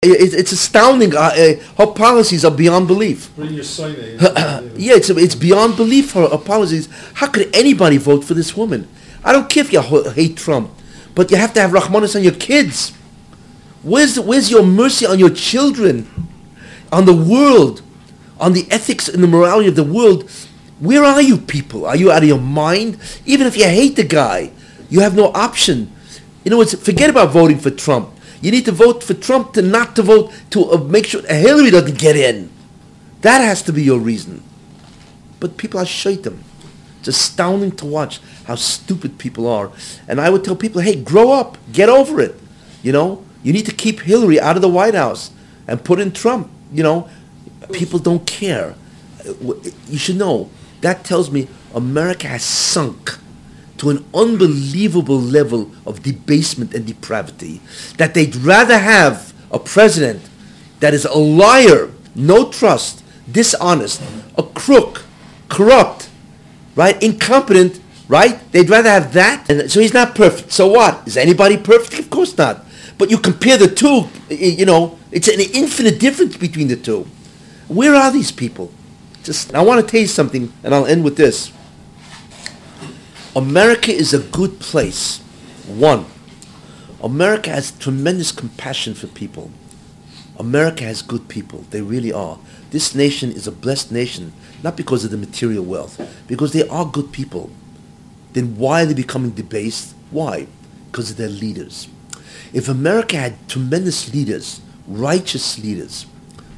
It, it's astounding. Uh, uh, her policies are beyond belief. Bring your sign in. Yeah, it's it's beyond belief. Her, her policies. How could anybody vote for this woman? I don't care if you hate Trump, but you have to have rahmanis on your kids. Where's the, where's your mercy on your children, on the world, on the ethics and the morality of the world? Where are you people? Are you out of your mind? Even if you hate the guy, you have no option. You know, it's, forget about voting for Trump. You need to vote for Trump to not to vote to uh, make sure Hillary doesn't get in. That has to be your reason. But people are shaitan. It's astounding to watch how stupid people are. And I would tell people, hey, grow up, get over it. You know, you need to keep Hillary out of the White House and put in Trump. You know, people don't care. Uh, You should know. That tells me America has sunk to an unbelievable level of debasement and depravity that they'd rather have a president that is a liar, no trust, dishonest, a crook, corrupt, right, incompetent, right? They'd rather have that. And so he's not perfect. So what? Is anybody perfect? Of course not. But you compare the two, you know, it's an infinite difference between the two. Where are these people? Just, I want to tell you something, and I'll end with this. America is a good place. One, America has tremendous compassion for people. America has good people. They really are. This nation is a blessed nation, not because of the material wealth, because they are good people. Then why are they becoming debased? Why? Because of their leaders. If America had tremendous leaders, righteous leaders,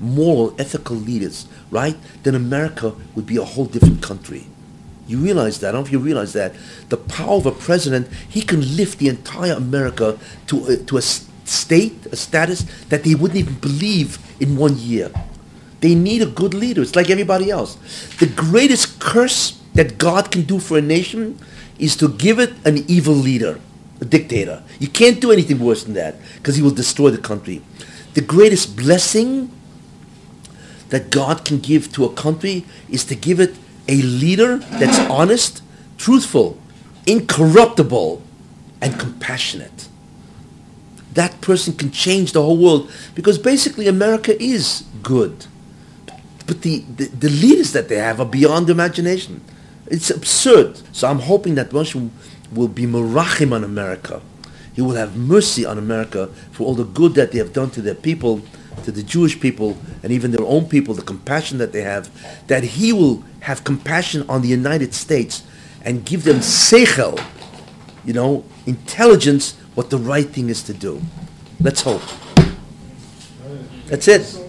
moral, ethical leaders, right, then America would be a whole different country. You realize that? I don't know if you realize that. The power of a president, he can lift the entire America to a, to a state, a status that they wouldn't even believe in one year. They need a good leader. It's like everybody else. The greatest curse that God can do for a nation is to give it an evil leader, a dictator. You can't do anything worse than that because he will destroy the country. The greatest blessing that God can give to a country is to give it a leader that's honest, truthful, incorruptible, and compassionate. That person can change the whole world because basically America is good. But the, the, the leaders that they have are beyond imagination. It's absurd. So I'm hoping that Moshe will be merachim on America. He will have mercy on America for all the good that they have done to their people, to the Jewish people, and even their own people, the compassion that they have, that he will have compassion on the United States and give them seichel, you know, intelligence, what the right thing is to do. Let's hope. That's it.